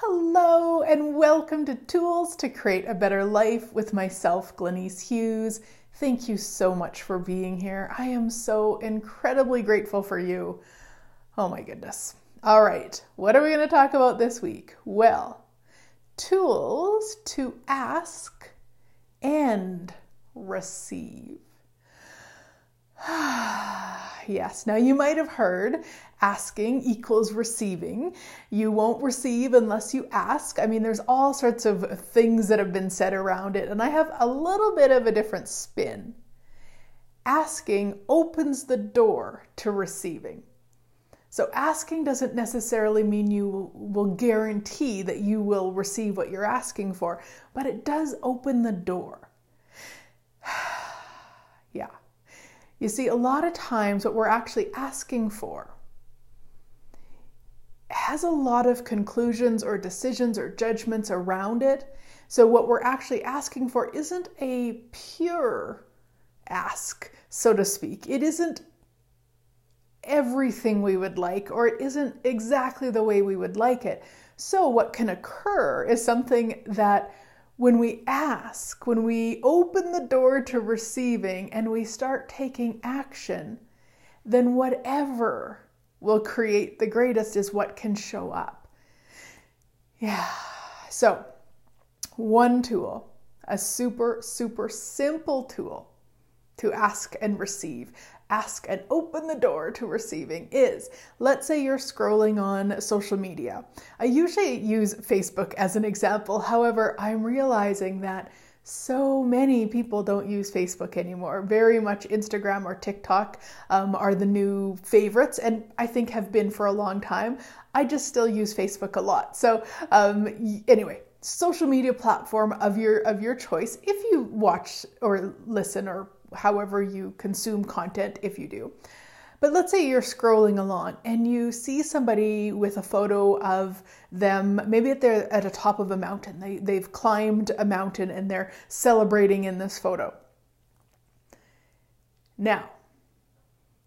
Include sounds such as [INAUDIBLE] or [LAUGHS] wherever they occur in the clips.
Hello, and welcome to Tools to Create a Better Life with myself, Glenise Hughes. Thank you so much for being here. I am so incredibly grateful for you. Oh my goodness. All right, what are we going to talk about this week? Well, tools to ask and receive. [SIGHS] yes, now you might have heard asking equals receiving. You won't receive unless you ask. I mean, there's all sorts of things that have been said around it, and I have a little bit of a different spin. Asking opens the door to receiving. So, asking doesn't necessarily mean you will guarantee that you will receive what you're asking for, but it does open the door. yeah. You see, a lot of times what we're actually asking for has a lot of conclusions or decisions or judgments around it. So, what we're actually asking for isn't a pure ask, so to speak. It isn't everything we would like, or it isn't exactly the way we would like it. So, what can occur is something that when we ask, when we open the door to receiving and we start taking action, then whatever will create the greatest is what can show up. Yeah. So, one tool, a super, super simple tool to ask and receive, ask and open the door to receiving is let's say you're scrolling on social media. I usually use Facebook as an example. However, I'm realizing that so many people don't use Facebook anymore. Very much Instagram or TikTok um, are the new favorites, and I think have been for a long time. I just still use Facebook a lot. So um, anyway, social media platform of your of your choice. If you watch or listen or however you consume content, if you do. But let's say you're scrolling along and you see somebody with a photo of them, maybe they're at the top of a mountain. They, they've climbed a mountain and they're celebrating in this photo. Now,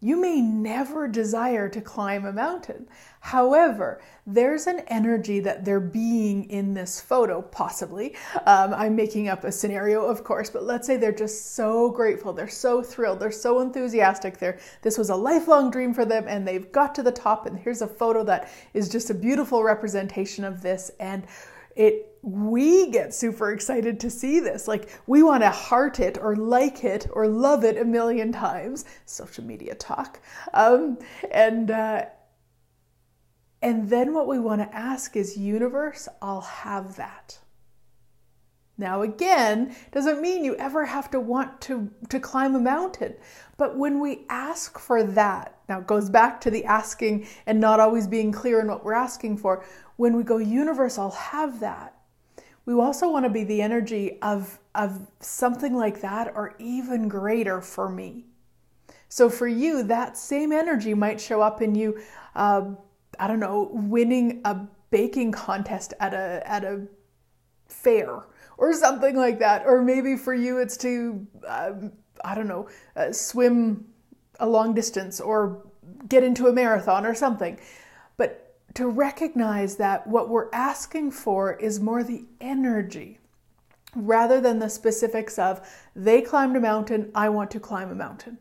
you may never desire to climb a mountain. However, there's an energy that they're being in this photo, possibly. Um, I'm making up a scenario, of course, but let's say they're just so grateful, they're so thrilled, they're so enthusiastic. They're, this was a lifelong dream for them, and they've got to the top, and here's a photo that is just a beautiful representation of this. And it we get super excited to see this. Like we want to heart it or like it or love it a million times. Social media talk. Um, and uh, and then what we want to ask is, universe, I'll have that. Now again, doesn't mean you ever have to want to, to climb a mountain. But when we ask for that, now it goes back to the asking and not always being clear in what we're asking for. When we go, universe, I'll have that we also want to be the energy of, of something like that or even greater for me. So for you, that same energy might show up in you, uh, I don't know, winning a baking contest at a, at a fair or something like that. Or maybe for you, it's to, um, I don't know, uh, swim a long distance or get into a marathon or something. To recognize that what we're asking for is more the energy rather than the specifics of they climbed a mountain, I want to climb a mountain.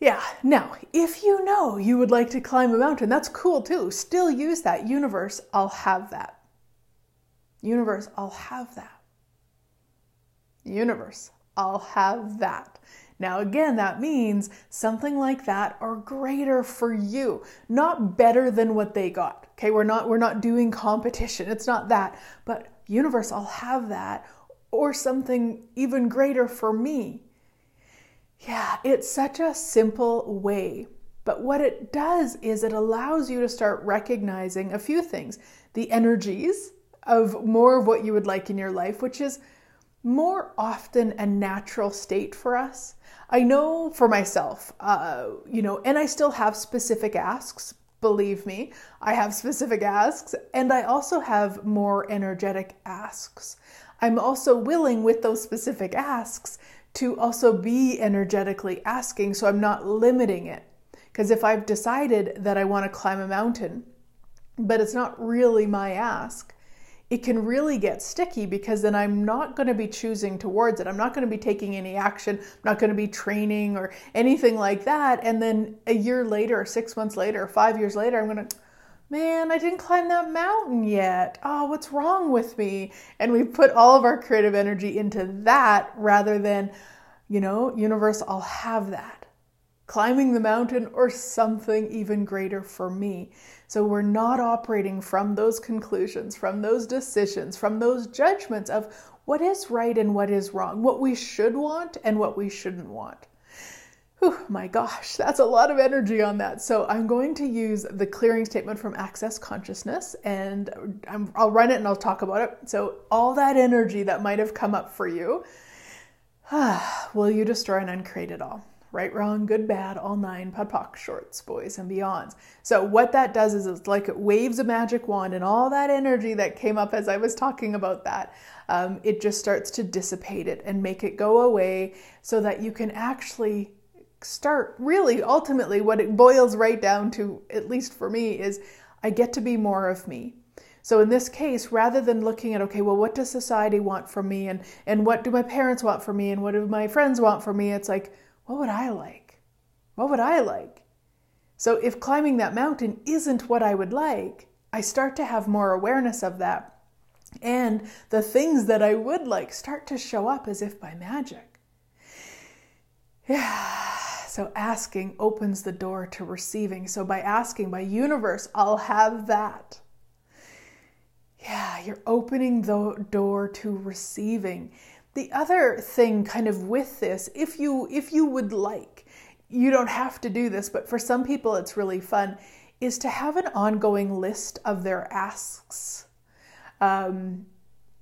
Yeah, now, if you know you would like to climb a mountain, that's cool too. Still use that. Universe, I'll have that. Universe, I'll have that. Universe, I'll have that. Now, again, that means something like that or greater for you, not better than what they got. Okay, we're not we're not doing competition. It's not that, but universe, I'll have that or something even greater for me. Yeah, it's such a simple way. But what it does is it allows you to start recognizing a few things the energies of more of what you would like in your life, which is more often a natural state for us. I know for myself, uh, you know, and I still have specific asks. Believe me, I have specific asks, and I also have more energetic asks. I'm also willing with those specific asks to also be energetically asking, so I'm not limiting it. Because if I've decided that I want to climb a mountain, but it's not really my ask, it can really get sticky because then I'm not going to be choosing towards it. I'm not going to be taking any action. I'm not going to be training or anything like that. And then a year later, or six months later, or five years later, I'm going to, man, I didn't climb that mountain yet. Oh, what's wrong with me? And we put all of our creative energy into that rather than, you know, universe, I'll have that climbing the mountain, or something even greater for me. So we're not operating from those conclusions, from those decisions, from those judgments of what is right and what is wrong, what we should want and what we shouldn't want. Whew, my gosh, [LAUGHS] that's a lot of energy on that. So I'm going to use the clearing statement from Access Consciousness and i will run it and I'll talk about it. So, all that energy that might have come up for you, [SIGHS] will you destroy and uncreate it all? Right, wrong, good, bad, all nine, POD shorts, boys, and beyonds. So, what that does is it's like it waves a magic wand, and all that energy that came up as I was talking about that, um, it just starts to dissipate it and make it go away so that you can actually start really ultimately what it boils right down to, at least for me, is I get to be more of me. So in this case, rather than looking at, okay, well, what does society want from me and, and what do my parents want from me and what do my friends want from me? It's like, what would I like? What would I like? So if climbing that mountain isn't what I would like, I start to have more awareness of that. And the things that I would like start to show up as if by magic. Yeah. So asking opens the door to receiving. So by asking, by universe, I'll have that. Yeah, you're opening the door to receiving. The other thing kind of with this, if you if you would like, you don't have to do this, but for some people it's really fun, is to have an ongoing list of their asks. Um,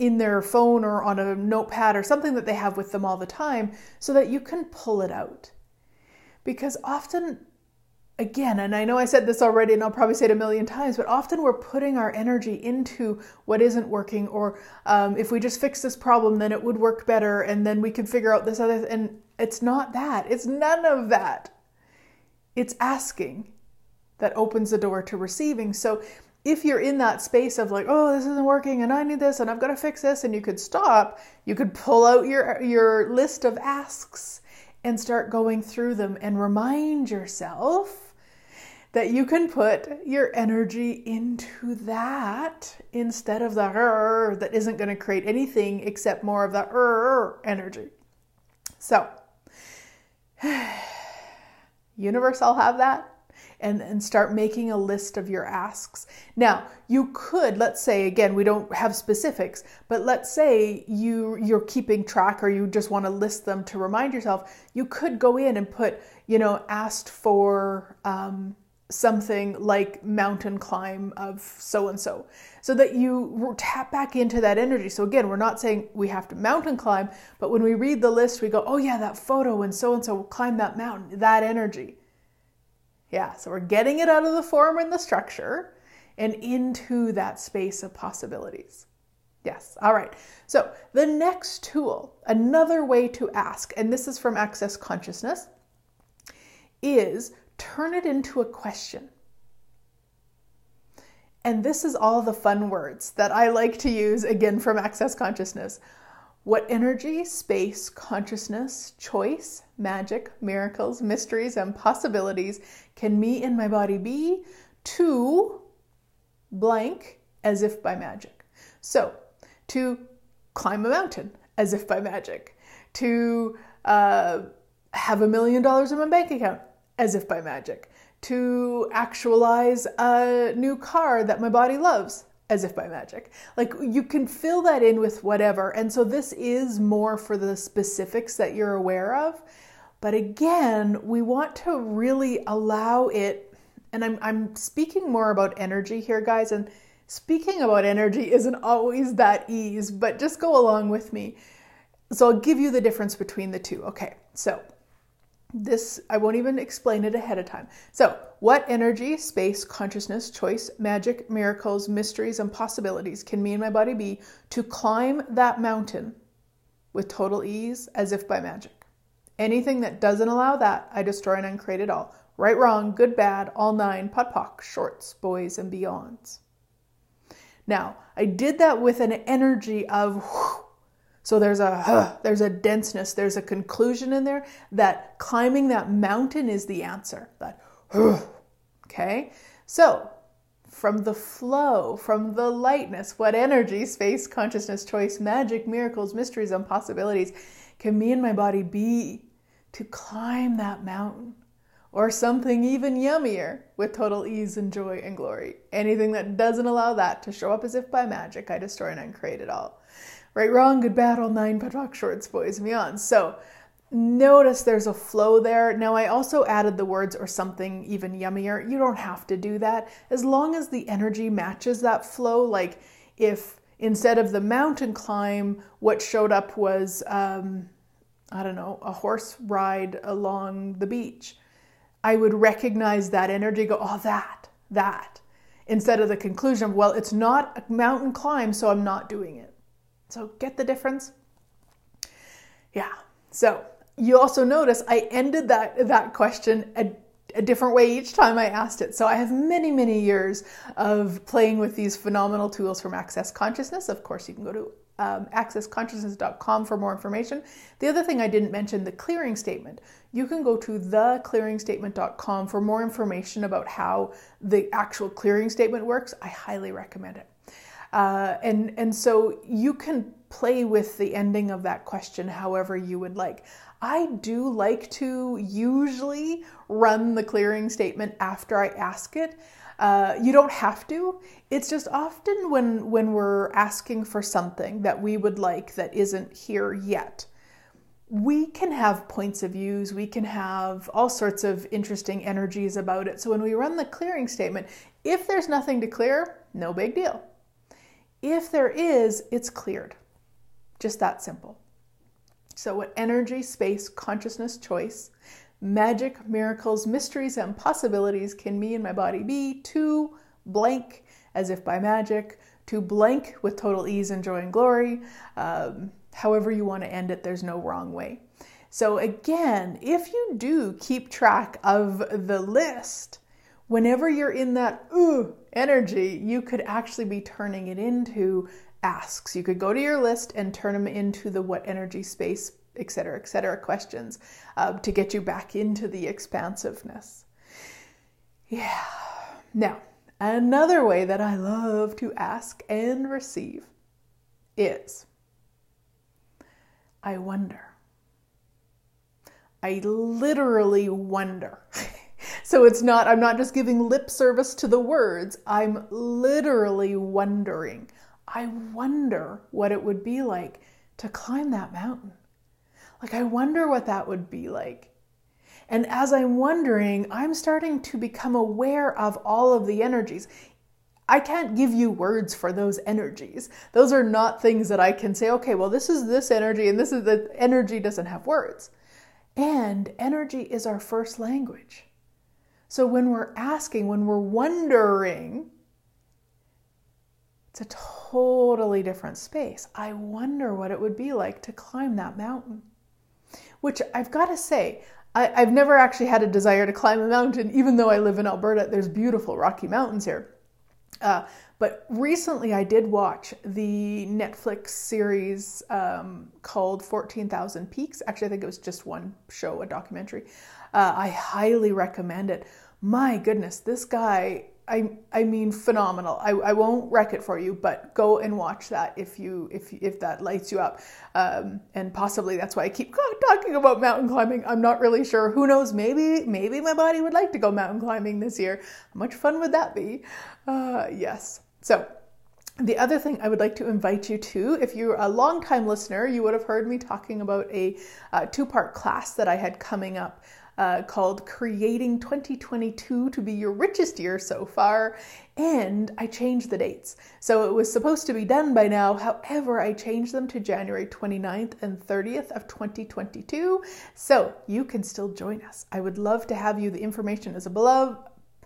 in their phone or on a notepad or something that they have with them all the time so that you can pull it out. Because often again, and I know I said this already and I'll probably say it a million times, but often we're putting our energy into what isn't working, or um, if we just fix this problem, then it would work better, and then we can figure out this other. Th- and it's not that. It's none of that. It's asking that opens the door to receiving. So if you're in that space of like, oh, this isn't working, and I need this, and I've got to fix this, and you could stop, you could pull out your your list of asks and start going through them and remind yourself that you can put your energy into that instead of the er that isn't going to create anything except more of the er energy. So, [SIGHS] universe, I'll have that. And, and start making a list of your asks. Now, you could, let's say, again, we don't have specifics, but let's say you you're keeping track or you just want to list them to remind yourself. You could go in and put, you know, asked for um, something like mountain climb of so and so so that you tap back into that energy. So again we're not saying we have to mountain climb but when we read the list we go oh yeah that photo and so and so climbed that mountain that energy. Yeah so we're getting it out of the form and the structure and into that space of possibilities. Yes all right. So the next tool another way to ask and this is from access consciousness is turn it into a question. And this is all the fun words that I like to use again from Access Consciousness. What energy, space, consciousness, choice, magic, miracles, mysteries, and possibilities can me and my body be to blank as if by magic? So, to climb a mountain as if by magic, to uh, have a million dollars in my bank account as if by magic, to actualize a new car that my body loves as if by magic. Like you can fill that in with whatever. And so this is more for the specifics that you're aware of. But again, we want to really allow it. And I'm, I'm speaking more about energy here, guys. And speaking about energy isn't always that ease, but just go along with me. So I'll give you the difference between the two. Okay, so this, I won't even explain it ahead of time. So, what energy, space, consciousness, choice, magic, miracles, mysteries, and possibilities can me and my body be to climb that mountain with total ease as if by magic? Anything that doesn't allow that, I destroy and uncreate it all. Right, wrong, good, bad, all nine, POD POC, shorts, boys, and beyonds. Now, I did that with an energy of so there's a there's a denseness, there's a conclusion in there that climbing that mountain is the answer. That okay? So, from the flow, from the lightness, what energy, space, consciousness, choice, magic, miracles, mysteries, and possibilities can me and my body be to climb that mountain? Or something even yummier with total ease and joy and glory. Anything that doesn't allow that to show up as if by magic, I destroy and uncreate it all. Right, wrong, good, bad, all nine POD POC shorts, boys, and beyond. So notice there's a flow there. Now, I also added the words or something even yummier. You don't have to do that. As long as the energy matches that flow, like if instead of the mountain climb, what showed up was, um, I don't know, a horse ride along the beach, I would recognize that energy, go, oh, that, that, instead of the conclusion of, well, it's not a mountain climb, so I'm not doing it. So, get the difference? Yeah. So, you also notice I ended that that question a, a, different way each time I asked it. So I have many, many years of playing with these phenomenal tools from Access Consciousness. Of course, you can go to um, accessconsciousness.com for more information. The other thing I didn't mention, the clearing statement. You can go to theclearingstatement.com for more information about how the actual clearing statement works. I highly recommend it. Uh, and and so you can play with the ending of that question however you would like. I do like to usually run the clearing statement after I ask it. Uh, you don't have to. It's just often when when we're asking for something that we would like that isn't here yet. We can have points of views, we can have all sorts of interesting energies about it. So when we run the clearing statement, if there's nothing to clear, no big deal. If there is, it's cleared. Just that simple. So, what energy, space, consciousness, choice, magic, miracles, mysteries, and possibilities can me and my body be to blank as if by magic, to blank with total ease and joy and glory. Um, however, you want to end it, there's no wrong way. So, again, if you do keep track of the list, whenever you're in that ooh energy, you could actually be turning it into asks. You could go to your list and turn them into the what energy space, etc., etc. questions uh, to get you back into the expansiveness. Yeah. Now, another way that I love to ask and receive is I wonder. I literally wonder. [LAUGHS] so it's not, I'm not just giving lip service to the words, I'm literally wondering. I wonder what it would be like to climb that mountain. Like, I wonder what that would be like. And as I'm wondering, I'm starting to become aware of all of the energies. I can't give you words for those energies. Those are not things that I can say, okay, well, this is this energy and this is the energy doesn't have words. And energy is our first language. So when we're asking, when we're wondering, it's a totally different space. I wonder what it would be like to climb that mountain. Which I've got to say, I, have never actually had a desire to climb a mountain, even though I live in Alberta. There's beautiful Rocky Mountains here. Uh, but recently I did watch the Netflix series um, called 14,000 Peaks. Actually, I think it was just one show, a documentary. Uh, I highly recommend it. My goodness, this guy I I mean phenomenal. I, I won't wreck it for you, but go and watch that if you if if that lights you up. Um, and possibly that's why I keep talking about mountain climbing. I'm not really sure. Who knows? Maybe maybe my body would like to go mountain climbing this year. How much fun would that be? Uh, yes. So. The other thing I would like to invite you to, if you're a long-time listener, you would have heard me talking about a uh, two part class that I had coming up uh, called Creating 2022 to be your richest year so far. And I changed the dates. So it was supposed to be done by now. However, I changed them to January 29th and 30th of 2022. So you can still join us. I would love to have you. The information is below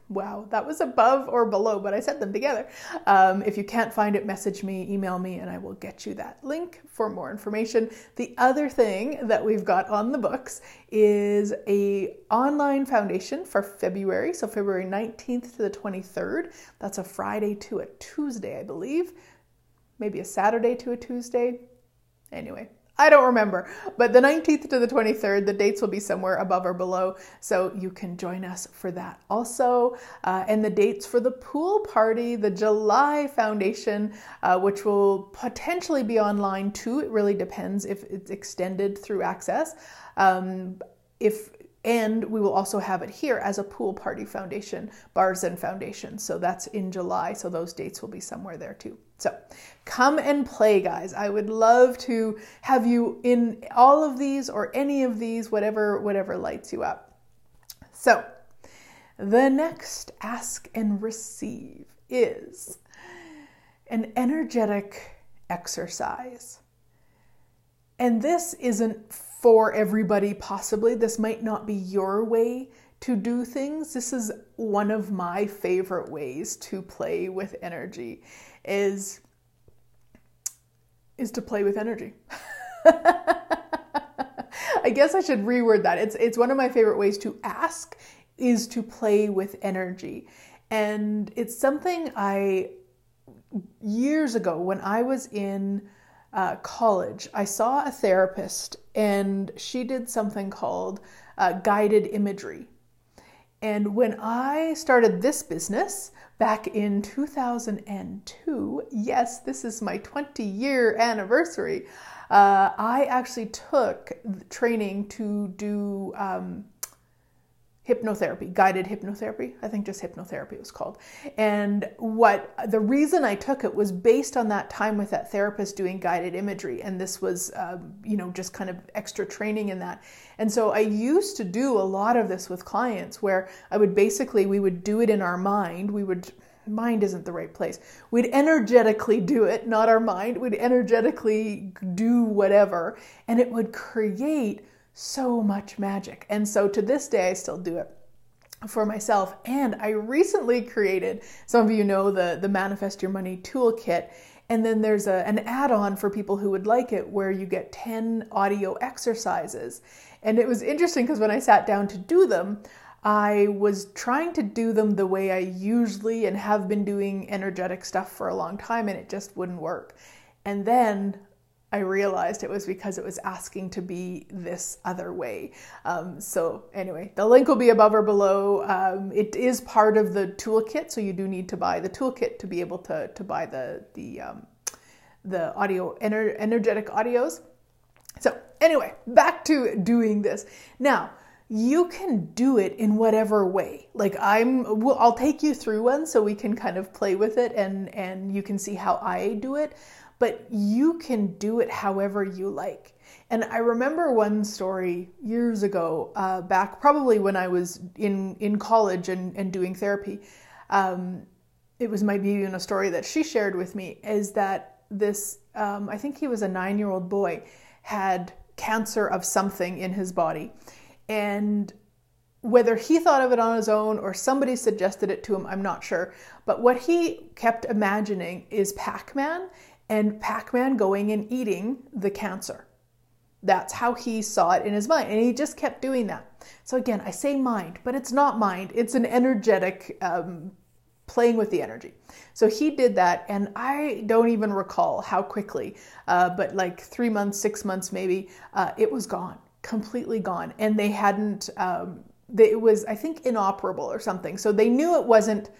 Wow, that was above or below, but I said them together. Um, if you can't find it, message me, email me, and I will get you that link for more information. The other thing that we've got on the books is a online foundation for February, so February 19th to the 23rd. That's a Friday to a Tuesday, I believe. Maybe a Saturday to a Tuesday. Anyway, I don't remember, but the 19th to the 23rd, the dates will be somewhere above or below, so you can join us for that also. Uh, and the dates for the pool party, the July Foundation, uh, which will potentially be online too. It really depends if it's extended through access. Um, if and we will also have it here as a pool party foundation, Bars and Foundation. So that's in July. So those dates will be somewhere there too. So come and play, guys. I would love to have you in all of these or any of these, whatever, whatever lights you up. So the next ask and receive is an energetic exercise. And this isn't for everybody, possibly. This might not be your way to do things. This is one of my favorite ways to play with energy is is to play with energy. [LAUGHS] I guess I should reword that. It's it's one of my favorite ways to ask is to play with energy. And it's something I years ago when I was in uh, college, I saw a therapist and she did something called uh, guided imagery. And when I started this business back in 2002, yes, this is my 20 year anniversary, uh, I actually took training to do um, hypnotherapy, guided hypnotherapy. I think just hypnotherapy was called. And what the reason I took it was based on that time with that therapist doing guided imagery. And this was, um, you know, just kind of extra training in that. And so I used to do a lot of this with clients where I would basically, we would do it in our mind. We would, mind isn't the right place. We'd energetically do it, not our mind. We'd energetically do whatever. And it would create so much magic. And so to this day, I still do it for myself. And I recently created, some of you know the, the Manifest Your Money Toolkit. And then there's a, an add on for people who would like it where you get 10 audio exercises. And it was interesting because when I sat down to do them, I was trying to do them the way I usually and have been doing energetic stuff for a long time, and it just wouldn't work. And then I realized it was because it was asking to be this other way. Um, so, anyway, the link will be above or below. Um, it is part of the toolkit, so you do need to buy the toolkit to be able to, to buy the, the, um, the audio, ener- energetic audios. So, anyway, back to doing this. Now, you can do it in whatever way. Like I'm, well, I'll take you through one so we can kind of play with it and and you can see how I do it but you can do it however you like. And I remember one story years ago, uh, back probably when I was in, in college and, and doing therapy. Um, it was maybe even a story that she shared with me is that this, um, I think he was a nine year old boy, had cancer of something in his body. And whether he thought of it on his own or somebody suggested it to him, I'm not sure. But what he kept imagining is Pac Man and Pac Man going and eating the cancer. That's how he saw it in his mind. And he just kept doing that. So, again, I say mind, but it's not mind, it's an energetic um, playing with the energy. So he did that, and I don't even recall how quickly, uh, but like three months, six months maybe, uh, it was gone, completely gone. And they hadn't, um, they, it was, I think, inoperable or something. So they knew it wasn't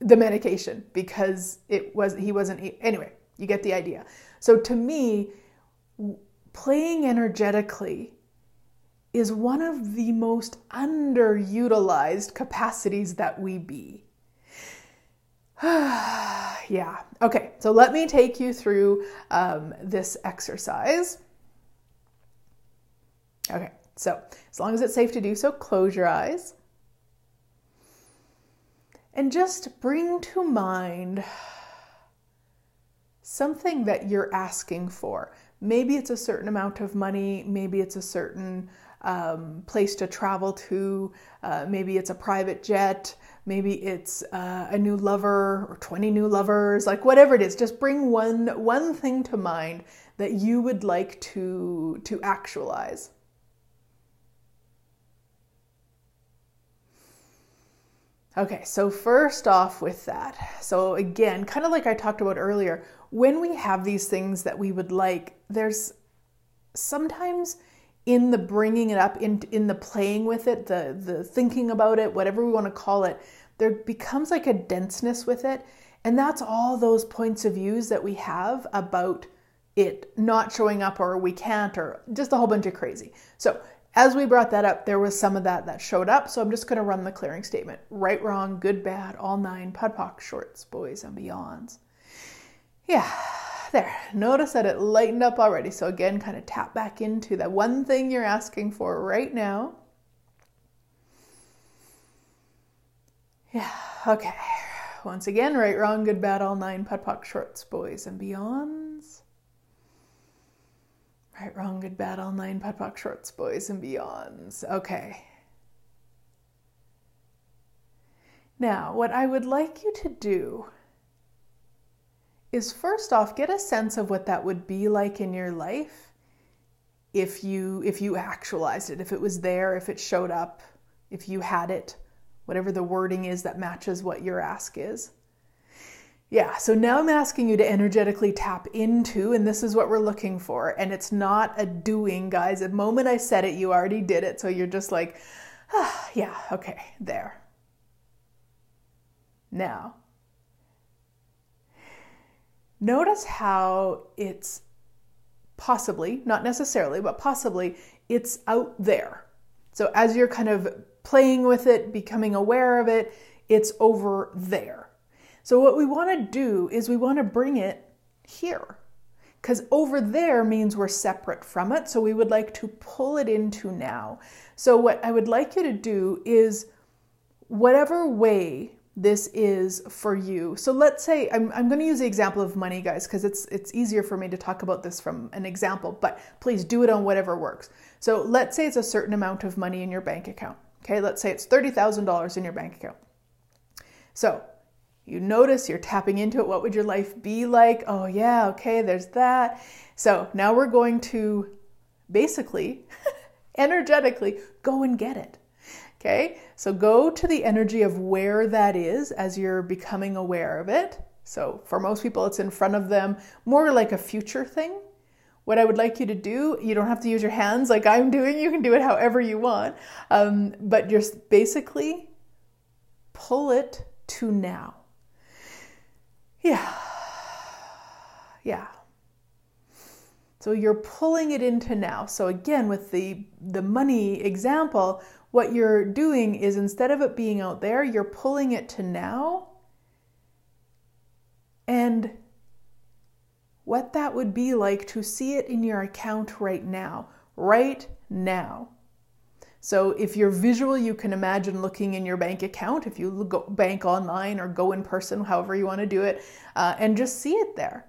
the medication because it was, he wasn't, anyway, you get the idea. So to me, playing energetically is one of the most underutilized capacities that we be. [SIGHS] yeah. Okay. So let me take you through um, this exercise. Okay. So as long as it's safe to do so, close your eyes and just bring to mind something that you're asking for. Maybe it's a certain amount of money, maybe it's a certain um, place to travel to. Uh, maybe it's a private jet. Maybe it's uh, a new lover or 20 new lovers, like whatever it is. Just bring one one thing to mind that you would like to to actualize. Okay, so first off with that, so again, kind of like I talked about earlier, when we have these things that we would like, there's sometimes in the bringing it up, in in the playing with it, the the thinking about it, whatever we want to call it, there becomes like a denseness with it, and that's all those points of views that we have about it not showing up or we can't or just a whole bunch of crazy. So as we brought that up, there was some of that that showed up. So I'm just going to run the clearing statement. Right, wrong, good, bad, all nine, POD shorts, boys, and beyonds. Yeah, there. Notice that it lightened up already. So again, kind of tap back into that one thing you're asking for right now. Yeah, okay. Once again, right, wrong, good, bad, all nine, POD shorts, boys, and beyonds. Right, wrong, good, bad, all nine, POD shorts, boys, and beyonds. Okay. Now, what I would like you to do is first off get a sense of what that would be like in your life if you if you actualized it if it was there if it showed up if you had it whatever the wording is that matches what your ask is yeah so now i'm asking you to energetically tap into and this is what we're looking for and it's not a doing guys the moment i said it you already did it so you're just like ah, yeah okay there now Notice how it's possibly, not necessarily, but possibly, it's out there. So as you're kind of playing with it, becoming aware of it, it's over there. So what we want to do is we want to bring it here. Because over there means we're separate from it. So we would like to pull it into now. So, what I would like you to do is, whatever way this is for you. So let's say I'm, I'm going to use the example of money, guys, because it's it's easier for me to talk about this from an example. But please do it on whatever works. So let's say it's a certain amount of money in your bank account. Okay, let's say it's thirty thousand dollars in your bank account. So you notice you're tapping into it. What would your life be like? Oh yeah, okay, there's that. So now we're going to basically, [LAUGHS] energetically, go and get it. Okay, so go to the energy of where that is as you're becoming aware of it. So for most people, it's in front of them, more like a future thing. What I would like you to do, you don't have to use your hands like I'm doing, you can do it however you want, um, but just basically pull it to now. Yeah. Yeah. So you're pulling it into now. So again, with the the money example, what you're doing is instead of it being out there, you're pulling it to now. And what that would be like to see it in your account right now, right now. So if you're visual, you can imagine looking in your bank account, if you go bank online or go in person, however you want to do it, uh, and just see it there.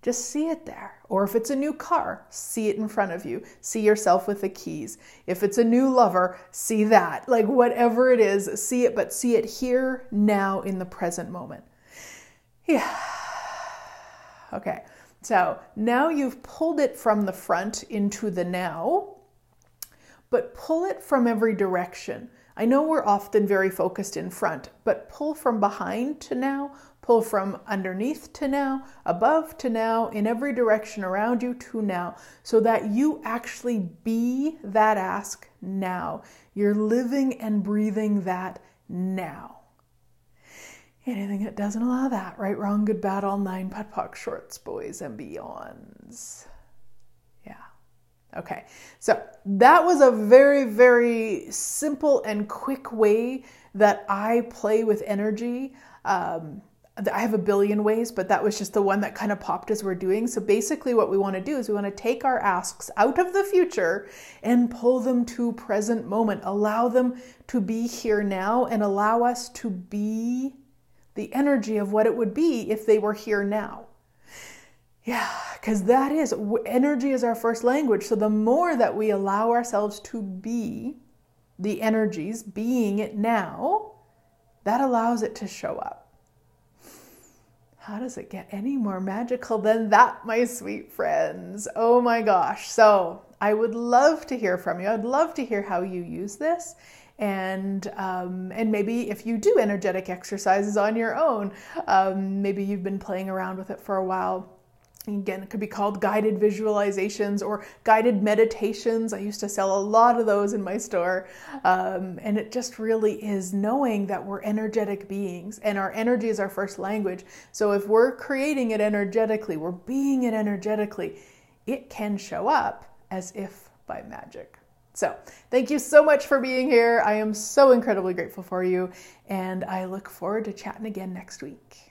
Just see it there. Or if it's a new car, see it in front of you. See yourself with the keys. If it's a new lover, see that. Like whatever it is, see it, but see it here, now, in the present moment. Yeah. Okay. So now you've pulled it from the front into the now, but pull it from every direction. I know we're often very focused in front, but pull from behind to now, Pull from underneath to now, above to now, in every direction around you to now, so that you actually be that ask now. You're living and breathing that now. Anything that doesn't allow that, right, wrong, good, bad, all nine, POD shorts, boys and beyonds. Okay. So that was a very, very simple and quick way that I play with energy. Um, I have a billion ways, but that was just the one that kind of popped as we're doing. So basically, what we want to do is we want to take our asks out of the future and pull them to present moment, allow them to be here now, and allow us to be the energy of what it would be if they were here now. Yeah, because that is energy is our first language. So the more that we allow ourselves to be the energies, being it now, that allows it to show up. How does it get any more magical than that, my sweet friends? Oh my gosh. So, I would love to hear from you. I'd love to hear how you use this. And um, and maybe if you do energetic exercises on your own, um, maybe you've been playing around with it for a while Again, it could be called guided visualizations or guided meditations. I used to sell a lot of those in my store. Um, and it just really is knowing that we're energetic beings and our energy is our first language. So if we're creating it energetically, we're being it energetically, it can show up as if by magic. So, thank you so much for being here. I am so incredibly grateful for you, and I look forward to chatting again next week.